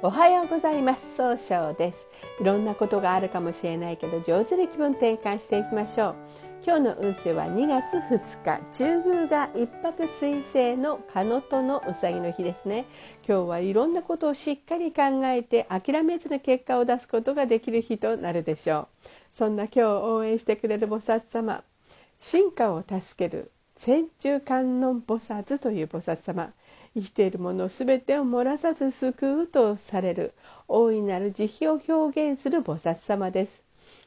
おはようございます。総称です。いろんなことがあるかもしれないけど上手に気分転換していきましょう。今日の運勢は2月2日。中宮が一泊水星のカノトのうさぎの日ですね。今日はいろんなことをしっかり考えて諦めずに結果を出すことができる日となるでしょう。そんな今日応援してくれる菩薩様。進化を助ける。千中観音菩薩という菩薩様。生きているものすべてを漏らさず救うとされる大いなる慈悲を表現する菩薩様です。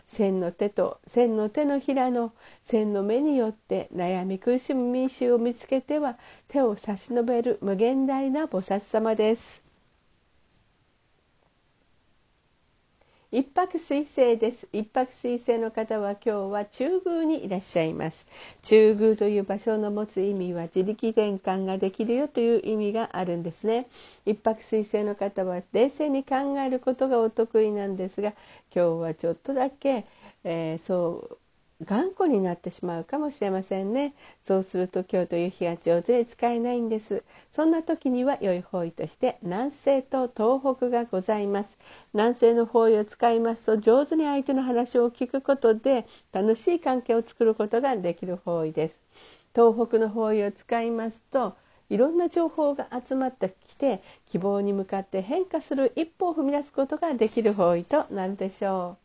千の手と千の手のひらの千の目によって悩み苦しむ民衆を見つけては手を差し伸べる無限大な菩薩様です。一泊水星です。一泊水星の方は今日は中宮にいらっしゃいます。中宮という場所の持つ意味は自力転換ができるよという意味があるんですね。一泊水星の方は冷静に考えることがお得意なんですが今日はちょっとだけ、えー、そう頑固になってしまうかもしれませんね。そうすると今日という日が上手に使えないんです。そんな時には良い方位として南西と東北がございます。南西の方位を使いますと上手に相手の話を聞くことで楽しい関係を作ることができる方位です。東北の方位を使いますといろんな情報が集まってきて希望に向かって変化する一歩を踏み出すことができる方位となるでしょう。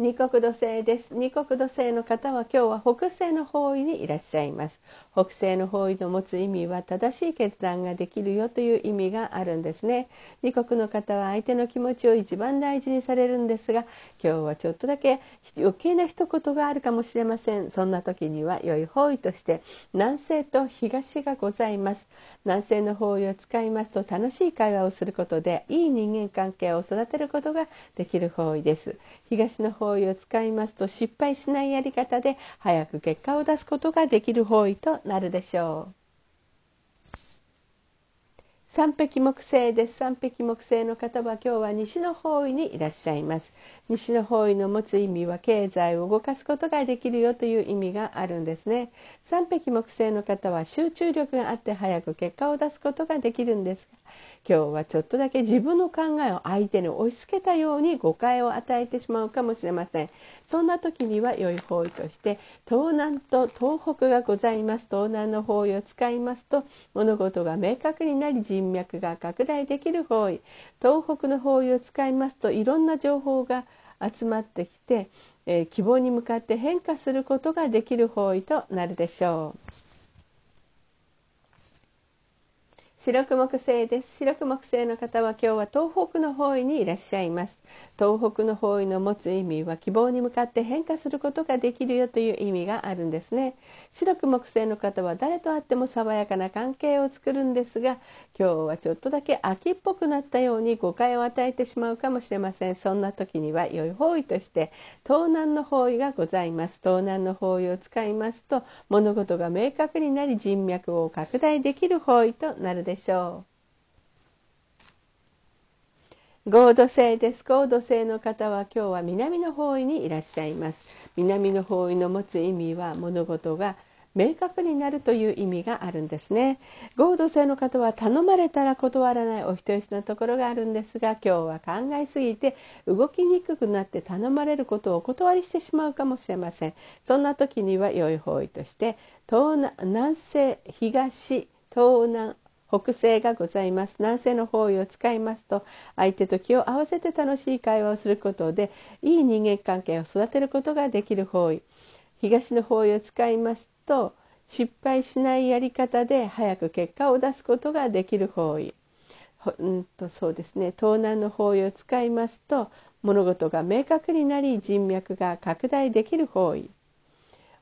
二国土星です。二国土星の方は今日は北西の方位にいらっしゃいます。北西の方位の持つ意味は正しい決断ができるよという意味があるんですね。二国の方は相手の気持ちを一番大事にされるんですが今日はちょっとだけ余計な一言があるかもしれません。そんな時には良い方位として南西と東がございます。南西の方位を使いますと楽しい会話をすることでいい人間関係を育てることができる方位です。東の方方位を使いますと失敗しないやり方で早く結果を出すことができる方位となるでしょう。三匹木星です。三匹木星の方は今日は西の方位にいらっしゃいます。西の方位の持つ意味は経済を動かすことができるよという意味があるんですね。三匹木星の方は集中力があって早く結果を出すことができるんです。今日はちょっとだけ自分の考えを相手に押し付けたように誤解を与えてしまうかもしれません。そんな時には良い方位として東南と東北がございます。東南の方位を使いますと物事が明確になり人脈が拡大できる方位東北の方位を使いますといろんな情報が集まってきて、えー、希望に向かって変化することができる方位となるでしょう。白く木星です白く木星の方は今日は東北の方位にいらっしゃいます東北の方位の持つ意味は希望に向かって変化することができるよという意味があるんですね。白く木星の方は誰と会っても爽やかな関係を作るんですが今日はちょっとだけ秋っぽくなったように誤解を与えてしまうかもしれません。そんな時には良い方位として東南の方位がございます。東南の方位を使いますと物事が明確になり人脈を拡大できる方位となるでしょう。合土星です。合土星の方は今日は南の方位にいらっしゃいます。南の方位の持つ意味は物事が明確になるという意味があるんですね。合同性の方は頼まれたら断らないお人よしのところがあるんですが今日は考えすぎて動きにくくなって頼まれることをお断りしてしまうかもしれません。そんな時には良い方位として東南南西東東南北西がございます。南西の方位を使いますと相手と気を合わせて楽しい会話をすることでいい人間関係を育てることができる方位。東の方位を使いますと失敗しないやり方で早く結果を出すことができる方位。うんとそうですね。東南の方位を使いますと物事が明確になり人脈が拡大できる方位。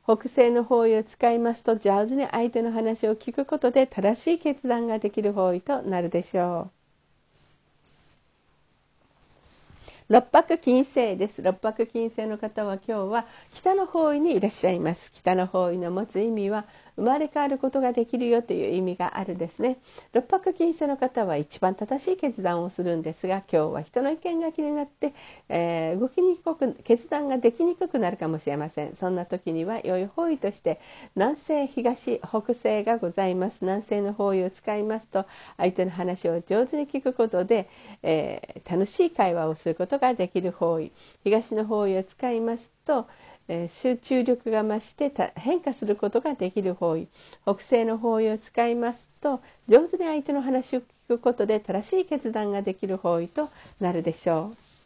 北西の方位を使いますと上手に相手の話を聞くことで正しい決断ができる方位となるでしょう。六白金星です。六白金星の方は今日は北の方位にいらっしゃいます。北の方位の持つ意味は生まれ変わることができるよという意味があるんですね。六白金星の方は一番正しい決断をするんですが今日は人の意見が気になって、えー、動きにくく決断ができにくくなるかもしれません。そんな時には良い方位として南西東北西がございます。南西の方位を使いますと相手の話を上手に聞くことで、えー、楽しい会話をすることができる方位。東の方位を使いますと集中力が増して変化することができる方位。北西の方位を使いますと上手に相手の話を聞くことで正しい決断ができる方位となるでしょう。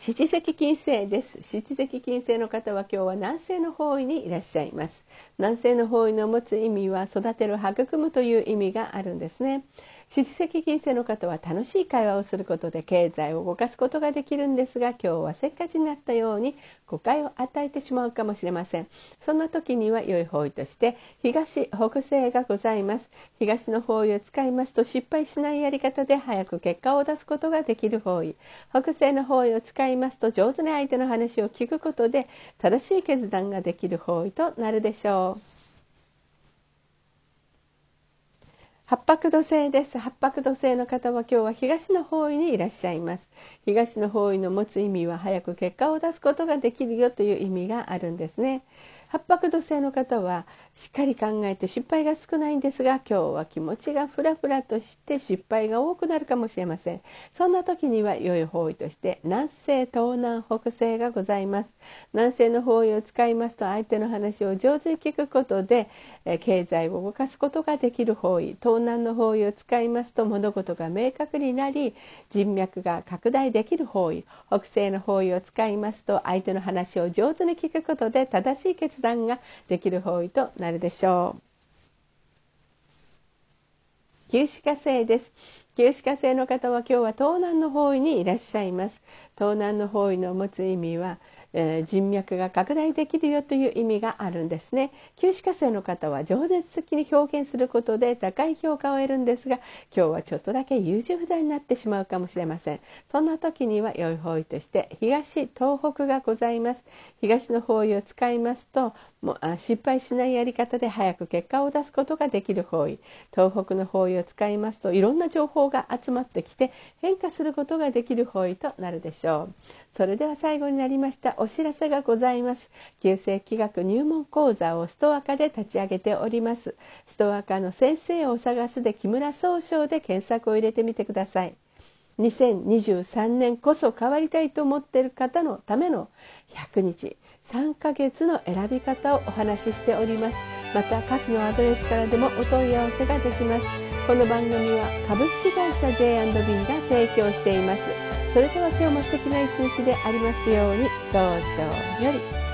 七石金星です。七石金星の方は今日は南西の方位にいらっしゃいます。南西の方位の持つ意味は育てる育むという意味があるんですね。出席金星の方は楽しい会話をすることで経済を動かすことができるんですが今日はせっかちになったように誤解を与えてしまうかもしれません。そんな時には良い方位として東北西がございます東の方位を使いますと失敗しないやり方で早く結果を出すことができる方位北西の方位を使いますと上手に相手の話を聞くことで正しい決断ができる方位となるでしょう。八白土星です。八白土星の方は今日は東の方位にいらっしゃいます。東の方位の持つ意味は早く結果を出すことができるよという意味があるんですね。八白土星の方はしっかり考えて失敗が少ないんですが今日は気持ちがフラフラとして失敗が多くなるかもしれません。そんな時には良い方位として南西東南北西がございます。南西の方位を使いますと相手の話を上手に聞くことで経済を動かすことができる方位東南の方位を使いますと物事が明確になり人脈が拡大できる方位北西の方位を使いますと相手の話を上手に聞くことで正しい決断ができる方位となります。るでしょう。旧歯科星です。旧歯科星の方は今日は東南の方位にいらっしゃいます。東南の方位の持つ意味はえー、人脈が拡大できるよという意味があるんですね旧歯科生の方は情熱的に表現することで高い評価を得るんですが今日はちょっとだけ優柔不断になってしまうかもしれませんそんな時には良い方位として東東北がございます東の方位を使いますともう失敗しないやり方で早く結果を出すことができる方位。東北の方位を使いますといろんな情報が集まってきて変化することができる方位となるでしょう。それでは最後になりましたお知らせがございます。旧世気学入門講座をストアカで立ち上げております。ストアカの先生を探すで木村総称で検索を入れてみてください。2023年こそ変わりたいと思っている方のための100日3ヶ月の選び方をお話ししております。また下記のアドレスからでもお問い合わせができます。この番組は株式会社 J&B が提供しています。それでは今日も素敵な一日でありますように少々より。